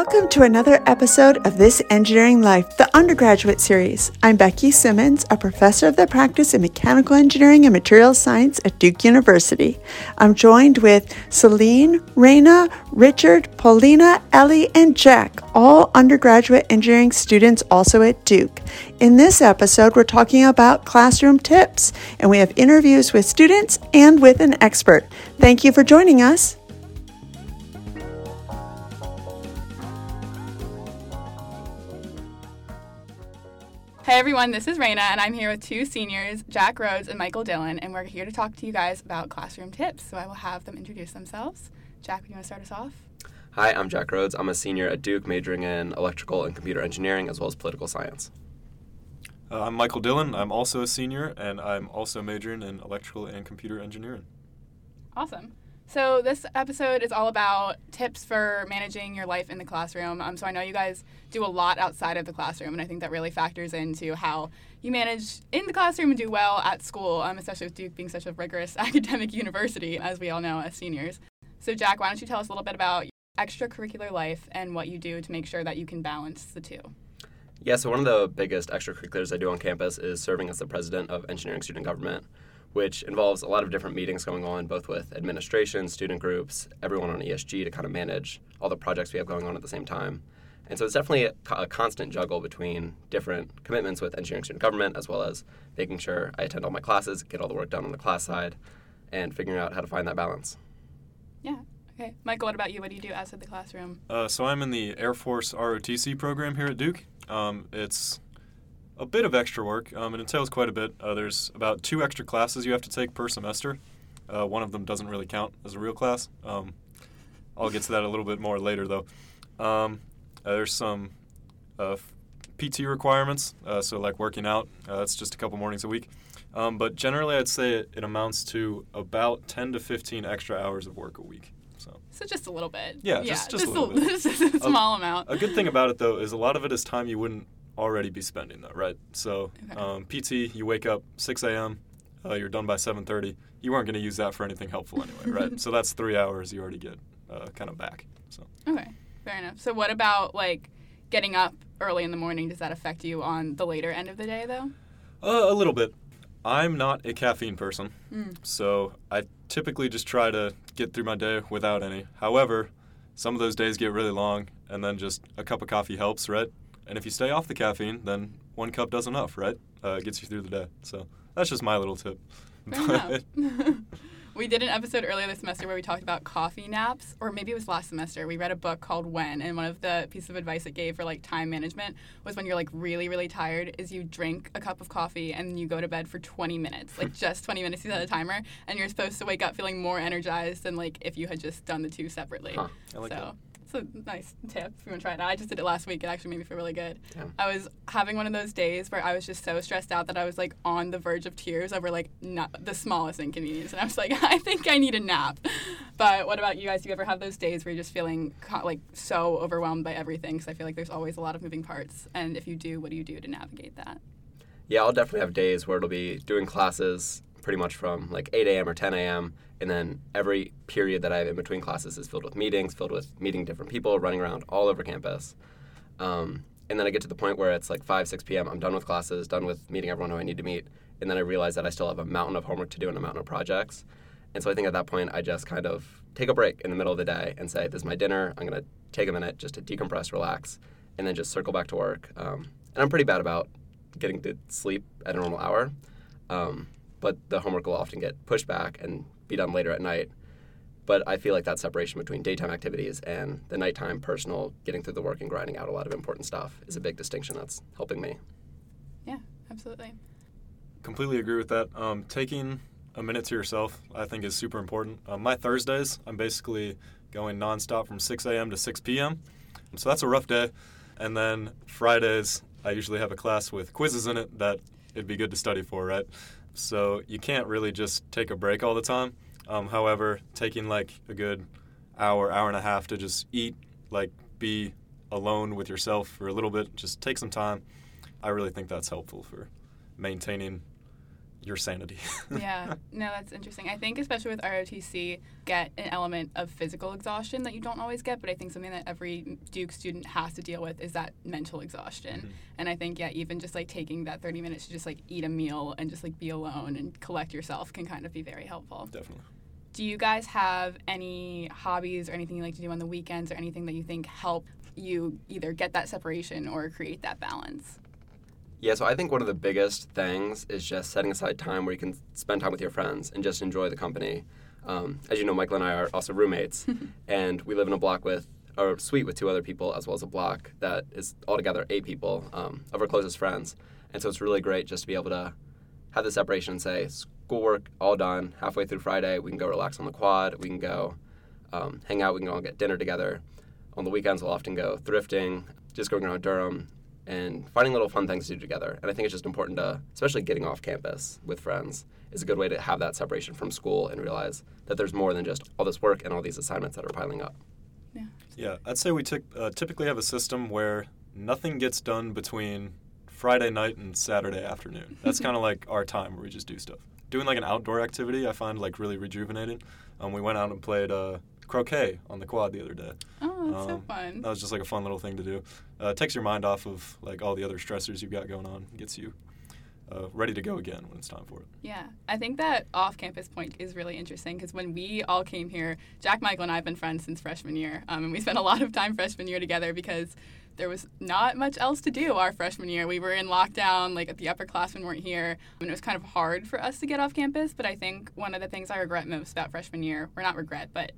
Welcome to another episode of This Engineering Life, the undergraduate series. I'm Becky Simmons, a professor of the practice in mechanical engineering and materials science at Duke University. I'm joined with Celine, Raina, Richard, Paulina, Ellie, and Jack, all undergraduate engineering students also at Duke. In this episode, we're talking about classroom tips, and we have interviews with students and with an expert. Thank you for joining us. Hey everyone, this is Raina, and I'm here with two seniors, Jack Rhodes and Michael Dillon, and we're here to talk to you guys about classroom tips. So I will have them introduce themselves. Jack, you want to start us off? Hi, I'm Jack Rhodes. I'm a senior at Duke, majoring in electrical and computer engineering as well as political science. Uh, I'm Michael Dillon. I'm also a senior, and I'm also majoring in electrical and computer engineering. Awesome. So this episode is all about tips for managing your life in the classroom. Um, so I know you guys do a lot outside of the classroom, and I think that really factors into how you manage in the classroom and do well at school, um, especially with Duke being such a rigorous academic university, as we all know as seniors. So Jack, why don't you tell us a little bit about extracurricular life and what you do to make sure that you can balance the two? Yeah, so one of the biggest extracurriculars I do on campus is serving as the president of engineering student government which involves a lot of different meetings going on, both with administration, student groups, everyone on ESG to kind of manage all the projects we have going on at the same time. And so it's definitely a, a, constant juggle between different commitments with engineering student government, as well as making sure I attend all my classes, get all the work done on the class side, and figuring out how to find that balance. Yeah. Okay. Michael, what about you? What do you do outside the classroom? Uh, so I'm in the Air Force ROTC program here at Duke. Um, it's a bit of extra work. Um, it entails quite a bit. Uh, there's about two extra classes you have to take per semester. Uh, one of them doesn't really count as a real class. Um, I'll get to that a little bit more later, though. Um, uh, there's some uh, PT requirements, uh, so like working out. Uh, that's just a couple mornings a week. Um, but generally, I'd say it, it, amounts to about 10 to 15 extra hours of work a week. So, so just a little bit. Yeah, yeah just, just, just, a little a, bit. just a small a, amount. A good thing about it, though, is a lot of it is time you wouldn't already be spending though, right? So okay. um, PT, you wake up 6 a.m., uh, you're done by 7:30. You weren't going to use that for anything helpful anyway, right? so that's three hours you already get uh, kind of back. So okay, fair enough. So what about like getting up early in the morning? Does that affect you on the later end of the day though? Uh, a little bit. I'm not a caffeine person, mm. so I typically just try to get through my day without any. However, some of those days get really long, and then just a cup of coffee helps, right? And if you stay off the caffeine, then one cup does enough, right? Uh, it gets you through the day. So that's just my little tip. we did an episode earlier this semester where we talked about coffee naps, or maybe it was last semester. We read a book called When, and one of the pieces of advice it gave for like time management was when you're like really, really tired, is you drink a cup of coffee and you go to bed for 20 minutes, like just 20 minutes. You set a timer, and you're supposed to wake up feeling more energized than like if you had just done the two separately. Huh. I like so. that it's a nice tip if you want to try it out. I just did it last week. It actually made me feel really good. Yeah. I was having one of those days where I was just so stressed out that I was like on the verge of tears over like not the smallest inconvenience, and I was like, I think I need a nap. But what about you guys? Do you ever have those days where you're just feeling like so overwhelmed by everything? Because I feel like there's always a lot of moving parts, and if you do, what do you do to navigate that? Yeah, I'll definitely have days where it'll be doing classes pretty much from like 8 a.m. or 10 a.m. And then every period that I have in between classes is filled with meetings, filled with meeting different people, running around all over campus. Um, and then I get to the point where it's like 5, 6 p.m. I'm done with classes, done with meeting everyone who I need to meet. And then I realize that I still have a mountain of homework to do and a mountain of projects. And so I think at that point, I just kind of take a break in the middle of the day and say, This is my dinner. I'm going to take a minute just to decompress, relax, and then just circle back to work. Um, and I'm pretty bad about getting to sleep at a normal hour. Um, but the homework will often get pushed back and be done later at night. But I feel like that separation between daytime activities and the nighttime personal, getting through the work and grinding out a lot of important stuff, is a big distinction that's helping me. Yeah, absolutely. Completely agree with that. Um, taking a minute to yourself, I think, is super important. Um, my Thursdays, I'm basically going nonstop from 6 a.m. to 6 p.m. So that's a rough day. And then Fridays, I usually have a class with quizzes in it that it'd be good to study for, right? So you can't really just take a break all the time. Um, however, taking like a good hour, hour and a half to just eat, like be alone with yourself for a little bit, just take some time. I really think that's helpful for maintaining your sanity. yeah, no, that's interesting. I think especially with ROTC, get an element of physical exhaustion that you don't always get, but I think something that every Duke student has to deal with is that mental exhaustion. Mhm. And I think yeah, even just like taking that 30 minutes to just like eat a meal and just like be alone and collect yourself can kind of be very helpful. Definitely. Do you guys have any hobbies or anything you like to do on the weekends or anything that you think help you either get that separation or create that balance? Yeah, so I think one of the biggest things is just setting aside time where you can spend time with your friends and just enjoy the company. Um, as you know, Michael and I are also roommates, and we live in a block with, or suite with two other people, as well as a block that is altogether eight people um, of our closest friends. And so it's really great just to be able to have the separation and say, schoolwork all done, halfway through Friday, we can go relax on the quad, we can go um, hang out, we can go and get dinner together. On the weekends, we'll often go thrifting, just going around Durham, and finding little fun things to do together. And I think it's just important to, especially getting off campus with friends, is a good way to have that separation from school and realize that there's more than just all this work and all these assignments that are piling up. Yeah. Yeah, I'd say we typ- uh, typically have a system where nothing gets done between Friday night and Saturday afternoon. That's kind of like our time where we just do stuff. Doing like an outdoor activity, I find like really rejuvenating. Um, we went out and played uh, croquet on the quad the other day. Oh, that's so Um, fun. That was just like a fun little thing to do. Uh, takes your mind off of like all the other stressors you've got going on. Gets you uh, ready to go again when it's time for it. Yeah, I think that off campus point is really interesting because when we all came here, Jack, Michael, and I have been friends since freshman year. Um, and we spent a lot of time freshman year together because there was not much else to do our freshman year. We were in lockdown, like the upperclassmen weren't here, and it was kind of hard for us to get off campus. But I think one of the things I regret most about freshman year, or not regret, but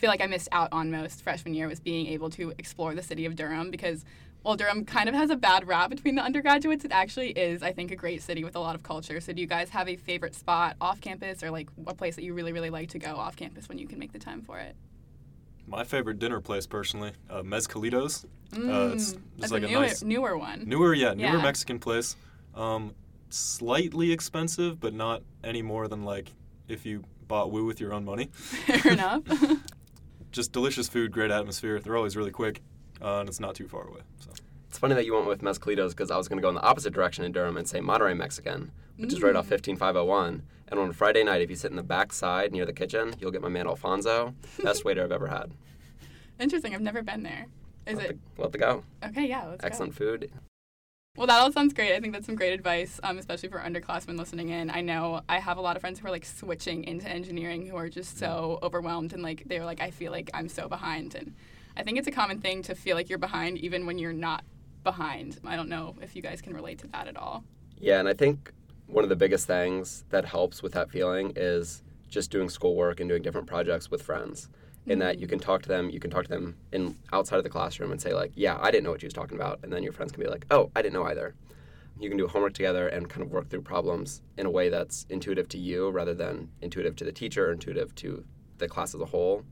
feel like I missed out on most freshman year was being able to explore the city of Durham because while Durham kind of has a bad rap between the undergraduates, it actually is, I think, a great city with a lot of culture. So do you guys have a favorite spot off campus or like a place that you really, really like to go off campus when you can make the time for it? My favorite dinner place, personally, uh, Mezcalitos. uh, it's Mm, just that's like a a newer, nice newer one. Newer, yeah, newer Yeah. Mexican place. Um, slightly expensive, but not any more than like if you bought Woo with your own money. Fair enough. Just delicious food, great atmosphere. They're always really quick, uh, and it's not too far away. So It's funny that you went with Mezcalitos because I was going to go in the opposite direction in Durham and say Monterey Mexican, which is right off Mm. 15501. And on Friday night, if you sit in the back side near the kitchen, you'll get my man Alfonso. Best waiter I've ever had. Interesting. I've never been there. Is We'll it? to- we'll have to go. Okay, yeah, let's go. Excellent food. Well, that all sounds great. I think that's some great advice, um, especially for underclassmen listening in. I know I have a lot of friends who are like switching into engineering who are just so overwhelmed and like they're like, I feel like I'm so behind. And I think it's a common thing to feel like you're behind even when you're not behind. I don't know if you guys can relate to that at all. Yeah, and I think one of the biggest things that helps with that feeling is just doing schoolwork and doing different projects with friends. In that you can talk to them, you can talk to them in outside of the classroom and say like, "Yeah, I didn't know what you was talking about," and then your friends can be like, "Oh, I didn't know either." You can do homework together and kind of work through problems in a way that's intuitive to you rather than intuitive to the teacher or intuitive to the class as a whole.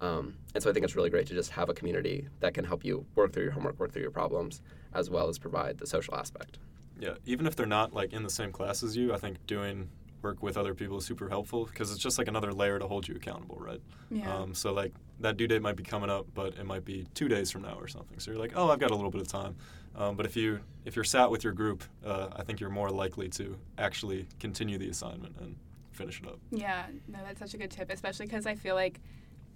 Um, and so I think it's really great to just have a community that can help you work through your homework, work through your problems, as well as provide the social aspect. yeah, even if they're not like in the same class as you, I think doing work with other people is super helpful because it's just like another layer to hold you accountable, right? Yeah. Um, so like that due date might be coming up, but it might be two days from now or something. So you're like, oh, I've got a little bit of time. Um, but if you if you're sat with your group, uh, I think you're more likely to actually continue the assignment and finish it up. Yeah, no, that's such a good tip, especially because I feel like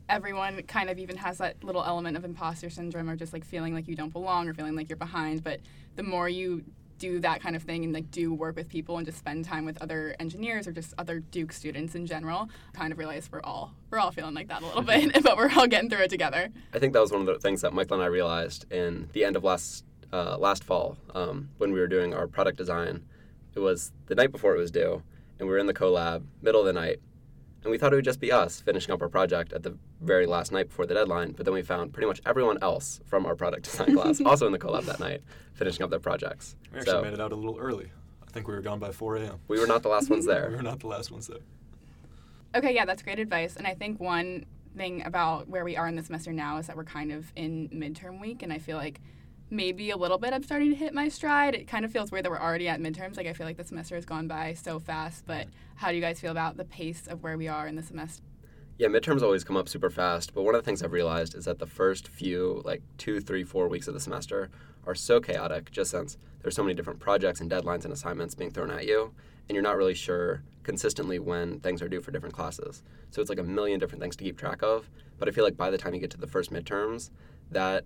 everyone kind of even has that little element of imposter syndrome or just like feeling like you don't belong or feeling like you're behind. But the more you do that kind of thing and like do work with people and just spend time with other engineers or just other Duke students in general, kind of realize we're all we're all feeling like that a little bit, but we're all getting through it together. I think that was one of the things that Michael and I realized in the end of last uh, last fall um, when we were doing our product design. It was the night before it was due, and we were in the collab, middle of the night, and we thought it would just be us finishing up our project at the very last night before the deadline. But then we found pretty much everyone else from our product design class also in the collab that night, finishing up their projects. We actually so made it out a little early. I think we were gone by 4 a.m. we were not the last ones there. We were not the last ones there. Okay, yeah, that's great advice. And I think one thing about where we are in the semester now is that we're kind of in midterm week, and I feel like maybe a little bit I'm starting to hit my stride. It kind of feels weird that we're already at midterms. Like I feel like the semester has gone by so fast. But how do you guys feel about the pace of where we are in the semester? Yeah, midterms always come up super fast, but one of the things I've realized is that the first few, like two, three, four weeks of the semester are so chaotic just since there's so many different projects and deadlines and assignments being thrown at you, and you're not really sure consistently when things are due for different classes. So it's like a million different things to keep track of, but I feel like by the time you get to the first midterms, that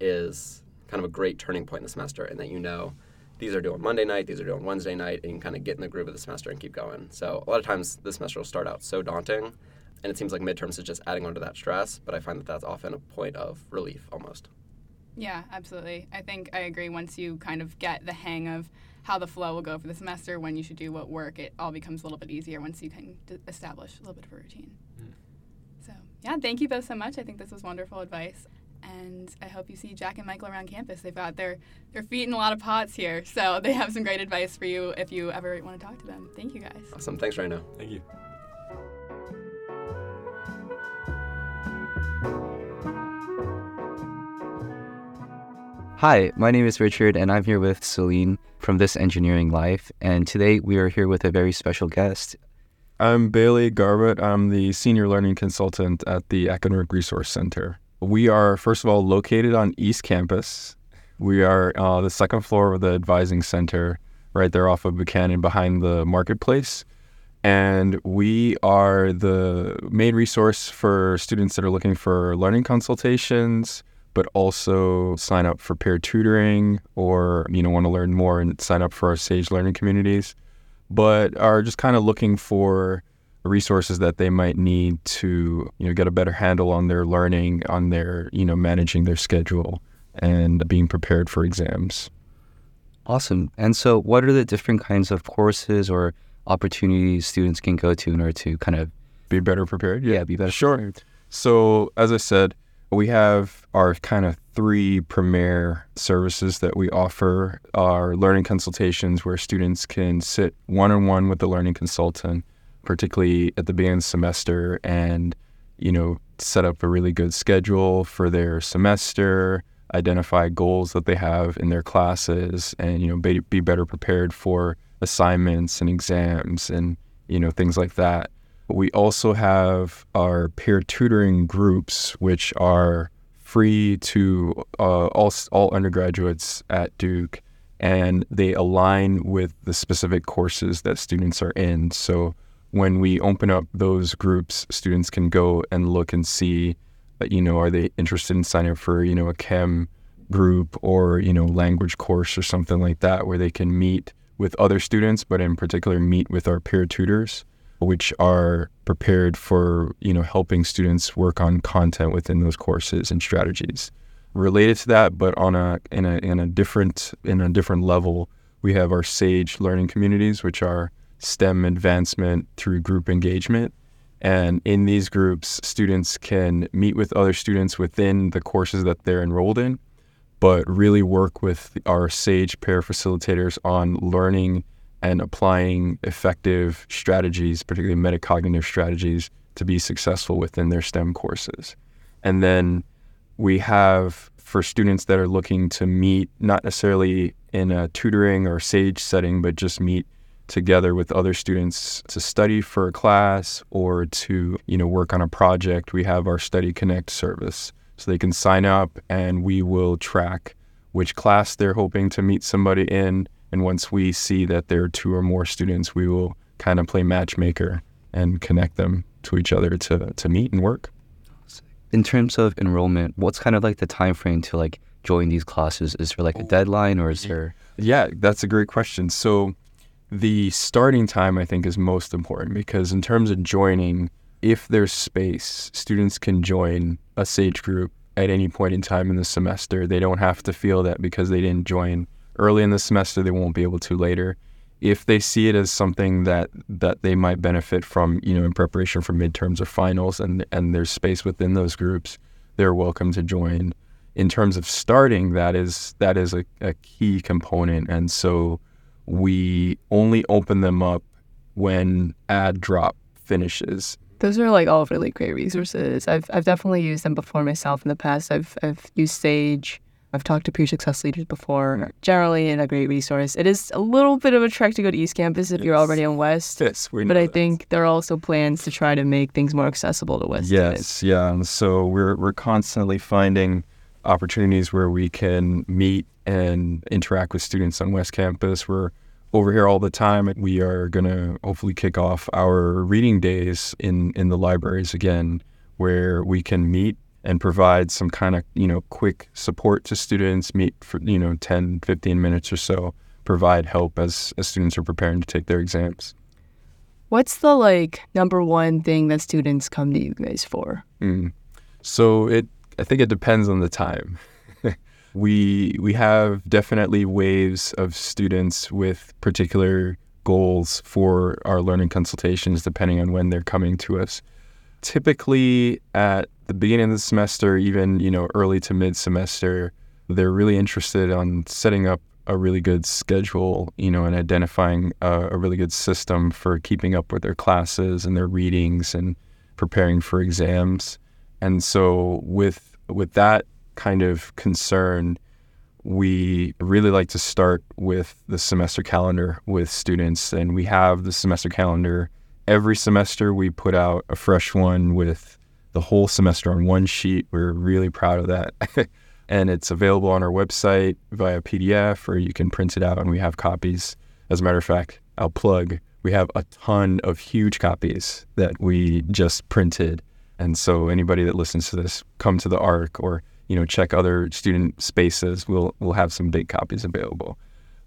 is kind of a great turning point in the semester, and that you know these are due on Monday night, these are due on Wednesday night, and you can kind of get in the groove of the semester and keep going. So a lot of times the semester will start out so daunting and it seems like midterms is just adding on to that stress but i find that that's often a point of relief almost. Yeah absolutely. I think i agree once you kind of get the hang of how the flow will go for the semester when you should do what work it all becomes a little bit easier once you can d- establish a little bit of a routine. Mm. so yeah thank you both so much. I think this was wonderful advice and I hope you see Jack and Michael around campus. They've got their, their feet in a lot of pots here, so they have some great advice for you if you ever want to talk to them. Thank you guys. Awesome. Thanks, Raina. Thank you. Hi, my name is Richard, and I'm here with Celine from This Engineering Life. And today we are here with a very special guest. I'm Bailey Garbutt. I'm the Senior Learning Consultant at the Academic Resource Center. We are, first of all, located on East Campus. We are uh, the second floor of the Advising Center, right there off of Buchanan behind the marketplace. And we are the main resource for students that are looking for learning consultations but also sign up for peer tutoring or you know want to learn more and sign up for our Sage learning communities, but are just kind of looking for resources that they might need to you know get a better handle on their learning, on their you know managing their schedule and being prepared for exams. Awesome. And so, what are the different kinds of courses or opportunities students can go to in order to kind of be better prepared? Yeah, yeah be better. Sure. Prepared. So, as I said, we have our kind of three premier services that we offer our learning consultations where students can sit one-on-one with the learning consultant particularly at the beginning of the semester and you know set up a really good schedule for their semester identify goals that they have in their classes and you know be, be better prepared for assignments and exams and you know things like that we also have our peer tutoring groups, which are free to uh, all, all undergraduates at Duke, and they align with the specific courses that students are in. So when we open up those groups, students can go and look and see, uh, you know, are they interested in signing up for, you know, a chem group or, you know, language course or something like that, where they can meet with other students, but in particular meet with our peer tutors which are prepared for you know helping students work on content within those courses and strategies. Related to that but on a in a in a different in a different level we have our sage learning communities which are stem advancement through group engagement and in these groups students can meet with other students within the courses that they're enrolled in but really work with our sage pair facilitators on learning and applying effective strategies, particularly metacognitive strategies, to be successful within their STEM courses. And then we have for students that are looking to meet, not necessarily in a tutoring or SAGE setting, but just meet together with other students to study for a class or to you know work on a project we have our study connect service so they can sign up and we will track which class they're hoping to meet somebody in and once we see that there are two or more students, we will kind of play matchmaker and connect them to each other to, to meet and work. In terms of enrollment, what's kind of like the time frame to like join these classes? Is there like a deadline or is mm-hmm. there? Yeah, that's a great question. So the starting time I think is most important because in terms of joining, if there's space, students can join a SAGE group at any point in time in the semester. They don't have to feel that because they didn't join early in the semester, they won't be able to later. If they see it as something that that they might benefit from, you know, in preparation for midterms or finals, and and there's space within those groups, they're welcome to join. In terms of starting, that is that is a, a key component, and so we only open them up when add drop finishes. Those are like all really great resources. I've I've definitely used them before myself in the past. I've I've used Sage I've talked to peer success leaders before. Generally, in a great resource. It is a little bit of a trek to go to East Campus if you're already on West. Yes, we know But I that. think there are also plans to try to make things more accessible to West students. Yes, yeah. And so we're we're constantly finding opportunities where we can meet and interact with students on West Campus. We're over here all the time. and We are gonna hopefully kick off our reading days in in the libraries again, where we can meet and provide some kind of you know quick support to students. Meet for you know 10, 15 minutes or so. Provide help as as students are preparing to take their exams. What's the like number one thing that students come to you guys for? Mm. So it, I think it depends on the time. we we have definitely waves of students with particular goals for our learning consultations, depending on when they're coming to us. Typically, at the beginning of the semester, even you know early to mid semester, they're really interested on setting up a really good schedule, you know, and identifying a, a really good system for keeping up with their classes and their readings and preparing for exams. And so with with that kind of concern, we really like to start with the semester calendar with students and we have the semester calendar every semester we put out a fresh one with the whole semester on one sheet. We're really proud of that. and it's available on our website via PDF or you can print it out and we have copies. As a matter of fact, I'll plug we have a ton of huge copies that we just printed. And so anybody that listens to this, come to the ARC or you know check other student spaces. We'll we'll have some big copies available.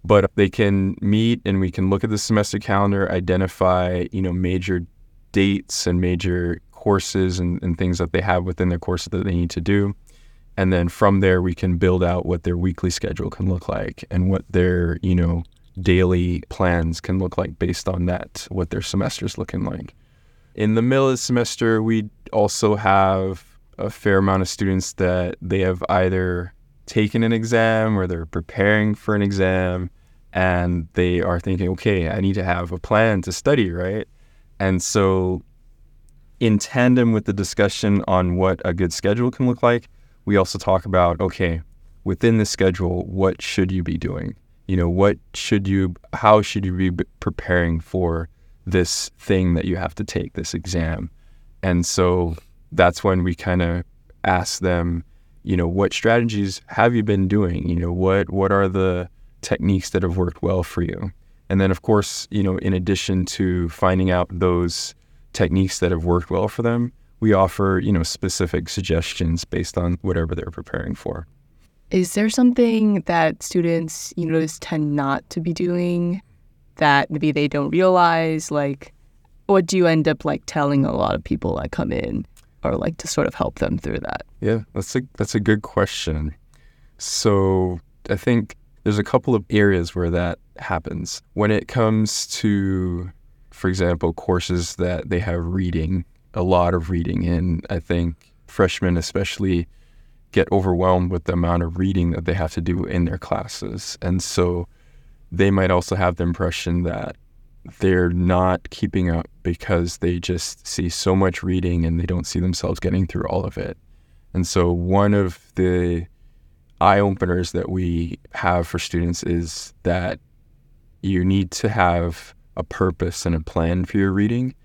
But they can meet and we can look at the semester calendar, identify you know major dates and major courses and, and things that they have within their courses that they need to do. And then from there we can build out what their weekly schedule can look like and what their, you know, daily plans can look like based on that, what their semester's looking like. In the middle of the semester, we also have a fair amount of students that they have either taken an exam or they're preparing for an exam and they are thinking, okay, I need to have a plan to study, right? And so, in tandem with the discussion on what a good schedule can look like, we also talk about, okay, within the schedule, what should you be doing? You know, what should you, how should you be preparing for this thing that you have to take, this exam? And so that's when we kind of ask them, you know, what strategies have you been doing? You know, what what are the techniques that have worked well for you? And then of course, you know, in addition to finding out those techniques that have worked well for them, we offer, you know, specific suggestions based on whatever they're preparing for. Is there something that students, you notice, tend not to be doing that maybe they don't realize? Like, what do you end up like telling a lot of people that come in or like to sort of help them through that? Yeah, that's a that's a good question. So I think there's a couple of areas where that happens. When it comes to, for example, courses that they have reading, a lot of reading in, I think freshmen especially get overwhelmed with the amount of reading that they have to do in their classes. And so they might also have the impression that they're not keeping up because they just see so much reading and they don't see themselves getting through all of it. And so one of the eye openers that we have for students is that you need to have a purpose and a plan for your reading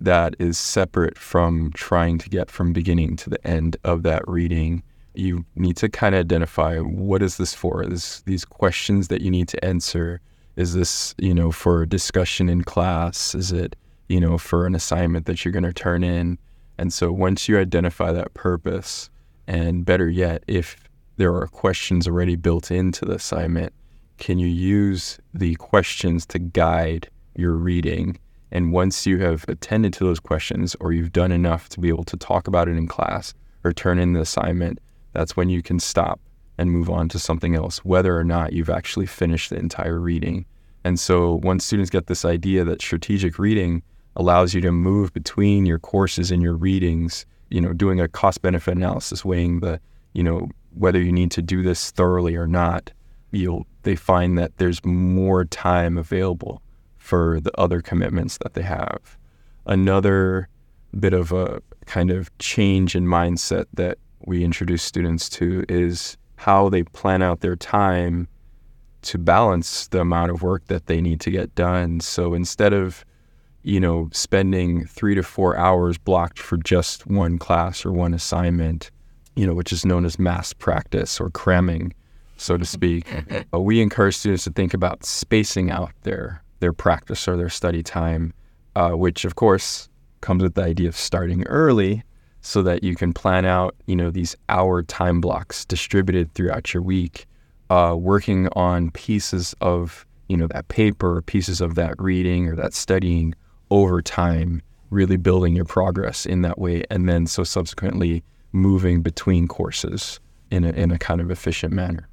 that is separate from trying to get from beginning to the end of that reading. You need to kind of identify what is this for? This, these questions that you need to answer. Is this, you know, for discussion in class? Is it, you know, for an assignment that you're going to turn in? And so once you identify that purpose, and better yet, if there are questions already built into the assignment, can you use the questions to guide your reading? And once you have attended to those questions or you've done enough to be able to talk about it in class or turn in the assignment, that's when you can stop and move on to something else, whether or not you've actually finished the entire reading. And so once students get this idea that strategic reading allows you to move between your courses and your readings, you know, doing a cost benefit analysis, weighing the, you know, whether you need to do this thoroughly or not, you'll they find that there's more time available for the other commitments that they have. Another bit of a kind of change in mindset that we introduce students to is how they plan out their time to balance the amount of work that they need to get done. So instead of, you know, spending three to four hours blocked for just one class or one assignment, you know, which is known as mass practice or cramming, so to speak, uh, we encourage students to think about spacing out their their practice or their study time, uh, which of course comes with the idea of starting early so that you can plan out, you know, these hour time blocks distributed throughout your week, uh, working on pieces of, you know, that paper, pieces of that reading or that studying over time, really building your progress in that way, and then so subsequently moving between courses in a, in a kind of efficient manner.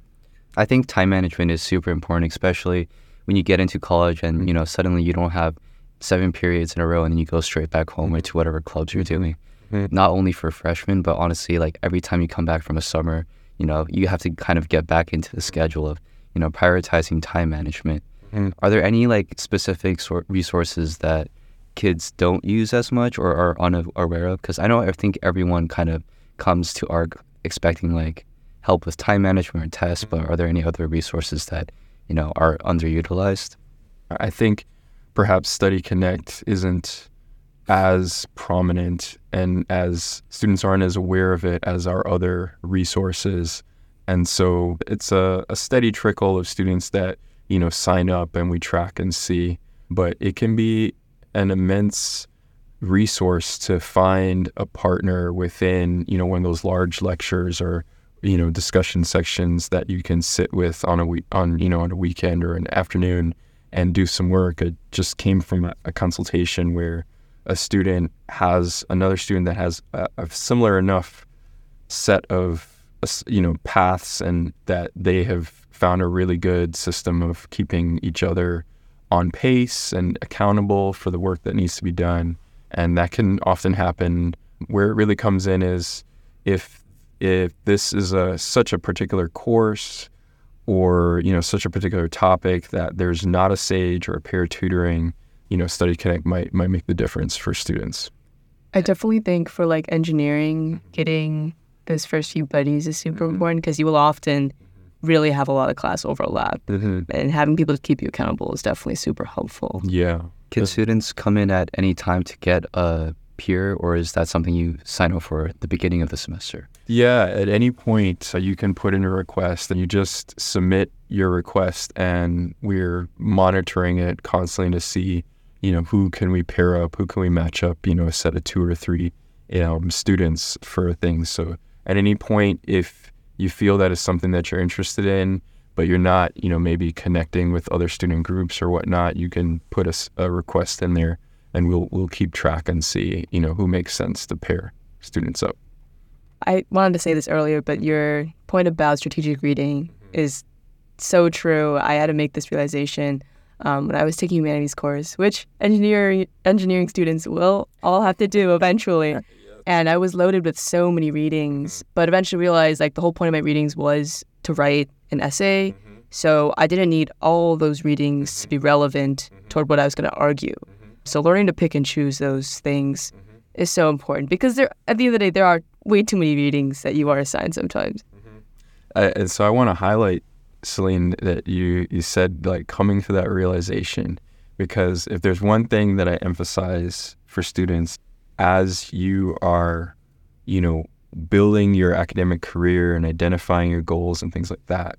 I think time management is super important, especially when you get into college and you know suddenly you don't have seven periods in a row and then you go straight back home or to whatever clubs you're doing. Mm-hmm. Not only for freshmen, but honestly, like every time you come back from a summer, you know, you have to kind of get back into the schedule of you know prioritizing time management. Mhm. Are there any like specific sort resources that kids don't use as much or are unaware of? Because I know I think everyone kind of comes to ARC expecting like help with time management or tests, but are there any other resources that you know are underutilized? I think perhaps Study Connect isn't as prominent and as students aren't as aware of it as our other resources. And so it's a, a steady trickle of students that, you know, sign up and we track and see. But it can be an immense resource to find a partner within, you know, one of those large lectures or, you know, discussion sections that you can sit with on a week on, you know, on a weekend or an afternoon and do some work. It just came from a, a consultation where a student has another student that has a, a similar enough set of you know paths and that they have found a really good system of keeping each other on pace and accountable for the work that needs to be done. And that can often happen. Where it really comes in is if if this is a such a particular course or you know such a particular topic that there's not a sage or a peer tutoring you know study connect might might make the difference for students I definitely think for like engineering, mm-hmm. getting those first few buddies is super mm-hmm. important because you will often really have a lot of class overlap. Mm-hmm. And having people to keep you accountable is definitely super helpful. yeah Can students come in at any time to get a peer, or is that something you sign up for at the beginning of the semester? Yeah, at any point you can put in a request and you just submit your request and we're monitoring it constantly to see, you know, who can we pair up, who can we match up, you know, a set of two or three um, students for things. So at any point, if you feel that is something that you're interested in, but you're not, you know, maybe connecting with other student groups or whatnot, you can put a request in there and we'll we'll keep track and see, you know, who makes sense to pair students up. I wanted to say this earlier, but your point about strategic reading is so true. I had to make this realization um, when I was taking humanities course, which engineering engineering students will all have to do eventually. And I was loaded with so many readings, mm-hmm. but eventually realized like the whole point of my readings was to write an essay. Mm-hmm. So I didn't need all those readings to be mm-hmm. relevant toward what I was going to argue. So learning to pick and choose those things is so important because there at the end of the day there are way too many readings that you are assigned sometimes. I, and so I want to highlight, Celine, that you you said like coming to that realization, because if there's one thing that I emphasize for students as you are, you know, building your academic career and identifying your goals and things like that,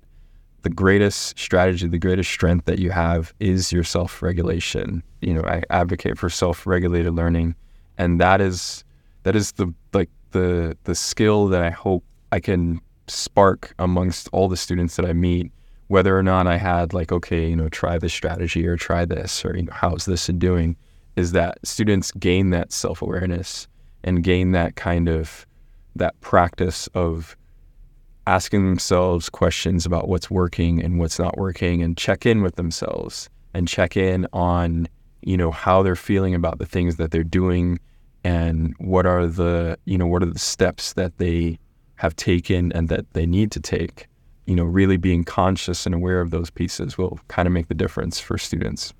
the greatest strategy, the greatest strength that you have is your self-regulation. You know, I advocate for self-regulated learning, and that is that is the like the the skill that I hope I can spark amongst all the students that I meet, whether or not I had like, okay, you know, try this strategy or try this or you know, how's this doing, is that students gain that self awareness and gain that kind of that practice of asking themselves questions about what's working and what's not working and check in with themselves and check in on you know how they're feeling about the things that they're doing and what are the you know what are the steps that they have taken and that they need to take you know really being conscious and aware of those pieces will kind of make the difference for students.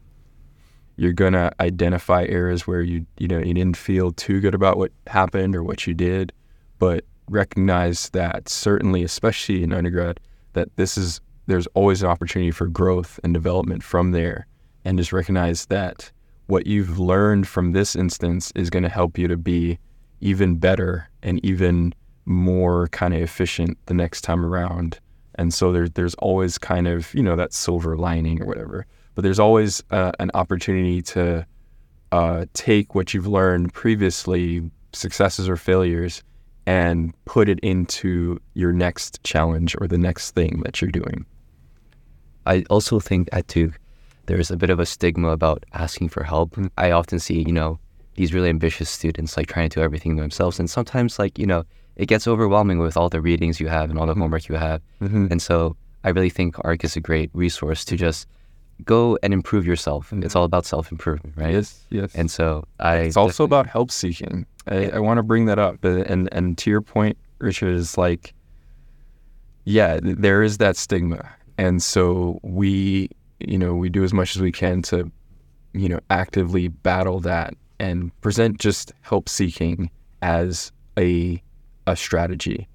You're going to identify areas where you you know you didn't feel too good about what happened or what you did but recognize that certainly, especially in undergrad, that this is there's always an opportunity for growth and development from there, and just recognize that what you've learned from this instance is going to help you to be even better and even more kind of efficient the next time around. And so there, there's always kind of, you know, that silver lining or whatever. But there's always uh, an opportunity to uh, take what you've learned previously, successes or failures, and put it into your next challenge or the next thing that you're doing. I also think at Duke, there's a bit of a stigma about asking for help. I often see, you know, these really ambitious students like trying to do everything themselves. And sometimes, like, you know, it gets overwhelming with all the readings you have and all the homework you have. Mm-hmm. And so I really think ARC is a great resource to just go and improve yourself. It's all about self improvement, right? Yes, yes. And so I. it's also about help seeking. I, Yeah. I want to bring that up, and and to your point, Richard is like, yeah, there is that stigma, and so we, you know, we do as much as we can to, you know, actively battle that and present just help seeking as a a strategy,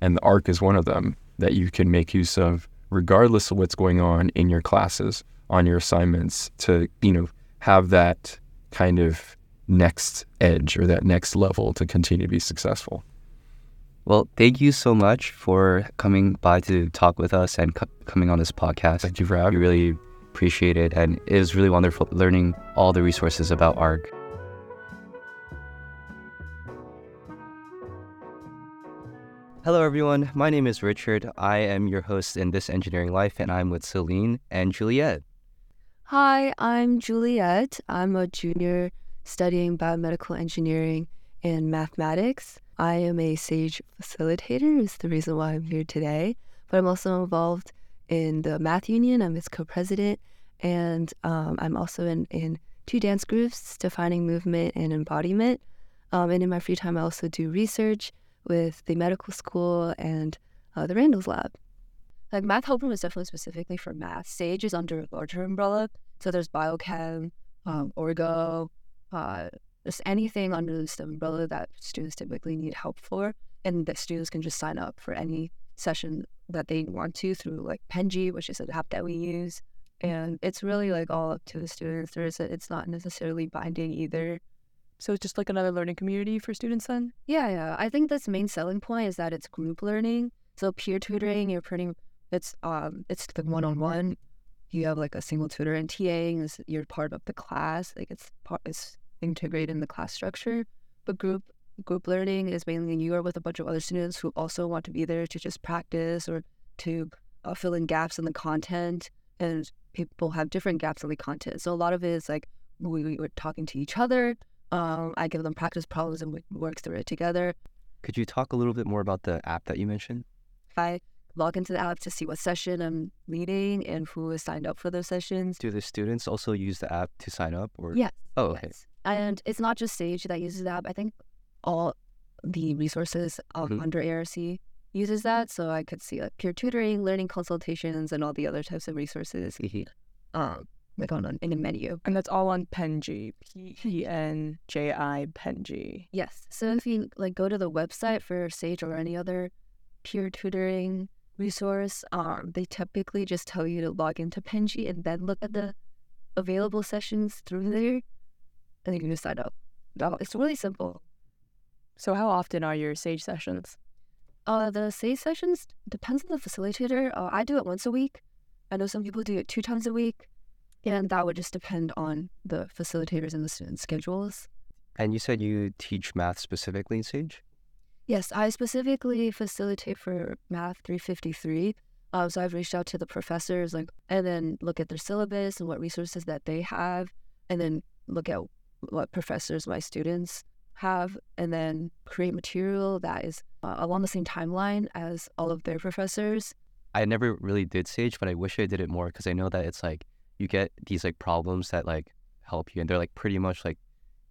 and the ARC is one of them that you can make use of regardless of what's going on in your classes, on your assignments, to you know have that kind of next edge or that next level to continue to be successful. Well, thank you so much for coming by to talk with us and co- coming on this podcast. Thank you for We having me. really appreciate it. And it was really wonderful learning all the resources about ARC. Hello, everyone. My name is Richard. I am your host in This Engineering Life, and I'm with Celine and Juliet. Hi, I'm Juliet. I'm a junior studying biomedical engineering and mathematics. I am a SAGE facilitator, is the reason why I'm here today. But I'm also involved in the Math Union. I'm its co-president, and um, I'm also in, in two dance groups, Defining Movement and Embodiment. Um, and in my free time, I also do research with the medical school and uh, the Randall's Lab. Like math helper is definitely specifically for math. Sage is under a larger umbrella. So there's biochem, um, orgo, uh, just anything under this umbrella that students typically need help for. And the students can just sign up for any session that they want to through like Penji, which is an app that we use. And it's really like all up to the students. There's a, it's not necessarily binding either. So it's just like another learning community for students then? Yeah, yeah. I think this main selling point is that it's group learning. So peer tutoring, you're pretty it's um it's the one on one. You have like a single tutor and TAing is you're part of the class. Like it's part it's integrated in the class structure. But group group learning is mainly you are with a bunch of other students who also want to be there to just practice or to uh, fill in gaps in the content. And people have different gaps in the content. So a lot of it is like we, we were talking to each other. Um, I give them practice problems and we work through it together. Could you talk a little bit more about the app that you mentioned? I log into the app to see what session I'm leading and who is signed up for those sessions. Do the students also use the app to sign up? Or Yes. Oh, okay. yes. And it's not just Sage that uses the app. I think all the resources Mhm. under ARC uses that. So I could see like peer tutoring, learning consultations, and all the other types of resources Mhm. um, like on, on in a menu. And that's all on Penji. P E N J I Penji. Yes. So if you like go to the website for Sage or any other peer tutoring resource, um, they typically just tell you to log into Penji and then look at the available sessions through there, and you can just sign up. It's really simple. So how often are your Sage sessions? Uh, the Sage sessions depends on the facilitator. Uh, I do it once a week. I know some people do it two times a week, and that would just depend on the facilitators and the student schedules. And you said you teach math specifically in Sage? Yes, I specifically facilitate for Math 353. Um, so I've reached out to the professors, like, and then look at their syllabus and what resources that they have, and then look at what professors my students have, and then create material that is uh, along the same timeline as all of their professors. I never really did Sage, but I wish I did it more because I know that it's like you get these like problems that like help you, and they're like pretty much like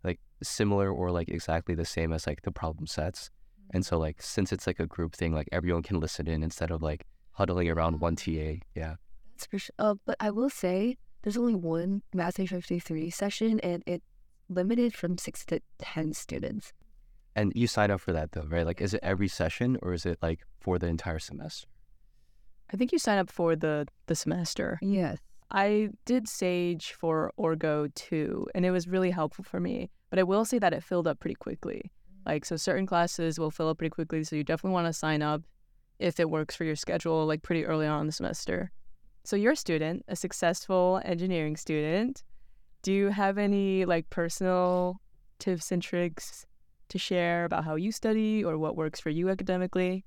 like similar or like exactly the same as like the problem sets. And so like since it's like a group thing, like everyone can listen in instead of like huddling around one TA. Yeah. That's for sure. Uh, but I will say there's only one Math 353 session, and it's limited from six to ten students. And you sign up for that though, right? Like, is it every session or is it like for the entire semester? I think you sign up for the the semester. Yes. I did Sage for Orgo too, and it was really helpful for me. But I will say that it filled up pretty quickly. Mm. Like, so certain classes will fill up pretty quickly, so you definitely want to sign up if it works for your schedule, like pretty early on in the semester. So you're a student, a successful engineering student. Do you have any like personal tips and tricks to share about how you study or what works for you academically?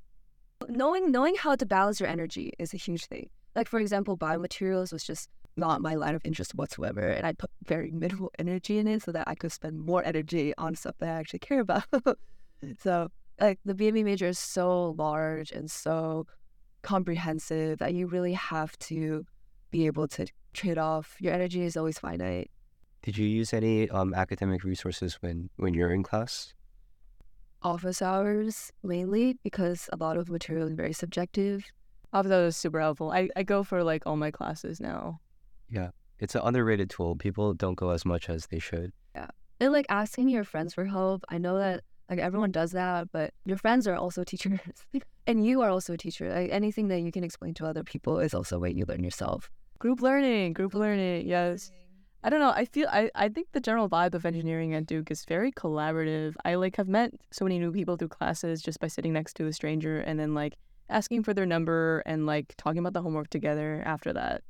knowing knowing how to balance your energy is a huge thing. Like for example, biomaterials was just not my line of interest whatsoever, and I put very minimal energy in it so that I could spend more energy on stuff that I actually care about. so like the BME major is so large and so comprehensive that you really have to be able to trade off. Your energy is always finite. Did you use any um, academic resources when when you're in class? Office hours mainly because a lot of material is very subjective. Office hours is super helpful. I, I go for like all my classes now. Yeah, it's an underrated tool. People don't go as much as they should. Yeah. And like asking your friends for help. I know that like everyone does that, but your friends are also teachers. and you are also a teacher. Like anything that you can explain to other people is also a way you learn yourself. Group learning, group learning, yes. I don't know. I feel I, I think the general vibe of engineering at Duke is very collaborative. I like have met so many new people through classes just by sitting next to a stranger and then like asking for their number and like talking about the homework together after that.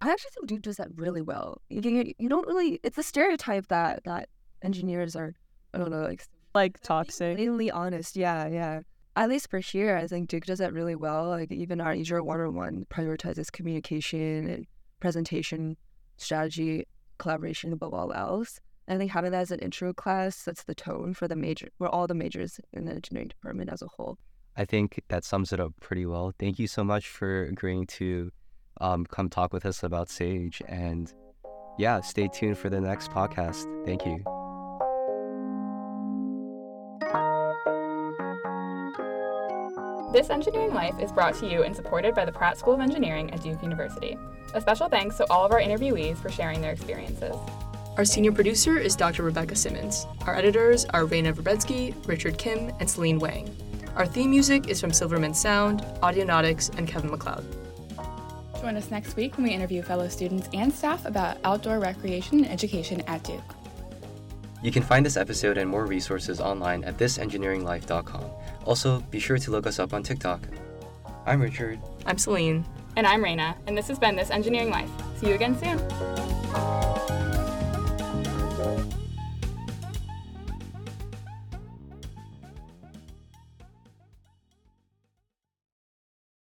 I actually think Duke does that really well. You, you, you don't really, it's a stereotype that, that engineers are, I don't know, like Like toxic. blatantly honest. Yeah, yeah. At least for here, I think Duke does that really well. Like even our Azure 101 prioritizes communication and presentation strategy, collaboration above all else. And I think having that as an intro class sets the tone for the major, for all the majors in the engineering department as a whole. I think that sums it up pretty well. Thank you so much for agreeing to um, come talk with us about Sage. And yeah, stay tuned for the next podcast. Thank you. This Engineering Life is brought to you and supported by the Pratt School of Engineering at Duke University. A special thanks to all of our interviewees for sharing their experiences. Our senior producer is Dr. Rebecca Simmons. Our editors are Raina Verbetsky, Richard Kim, and Celine Wang. Our theme music is from Silverman Sound, Audionautix, and Kevin MacLeod. Join us next week when we interview fellow students and staff about outdoor recreation and education at Duke. You can find this episode and more resources online at thisengineeringlife.com. Also, be sure to look us up on TikTok. I'm Richard. I'm Celine. And I'm Raina, and this has been This Engineering Life. See you again soon.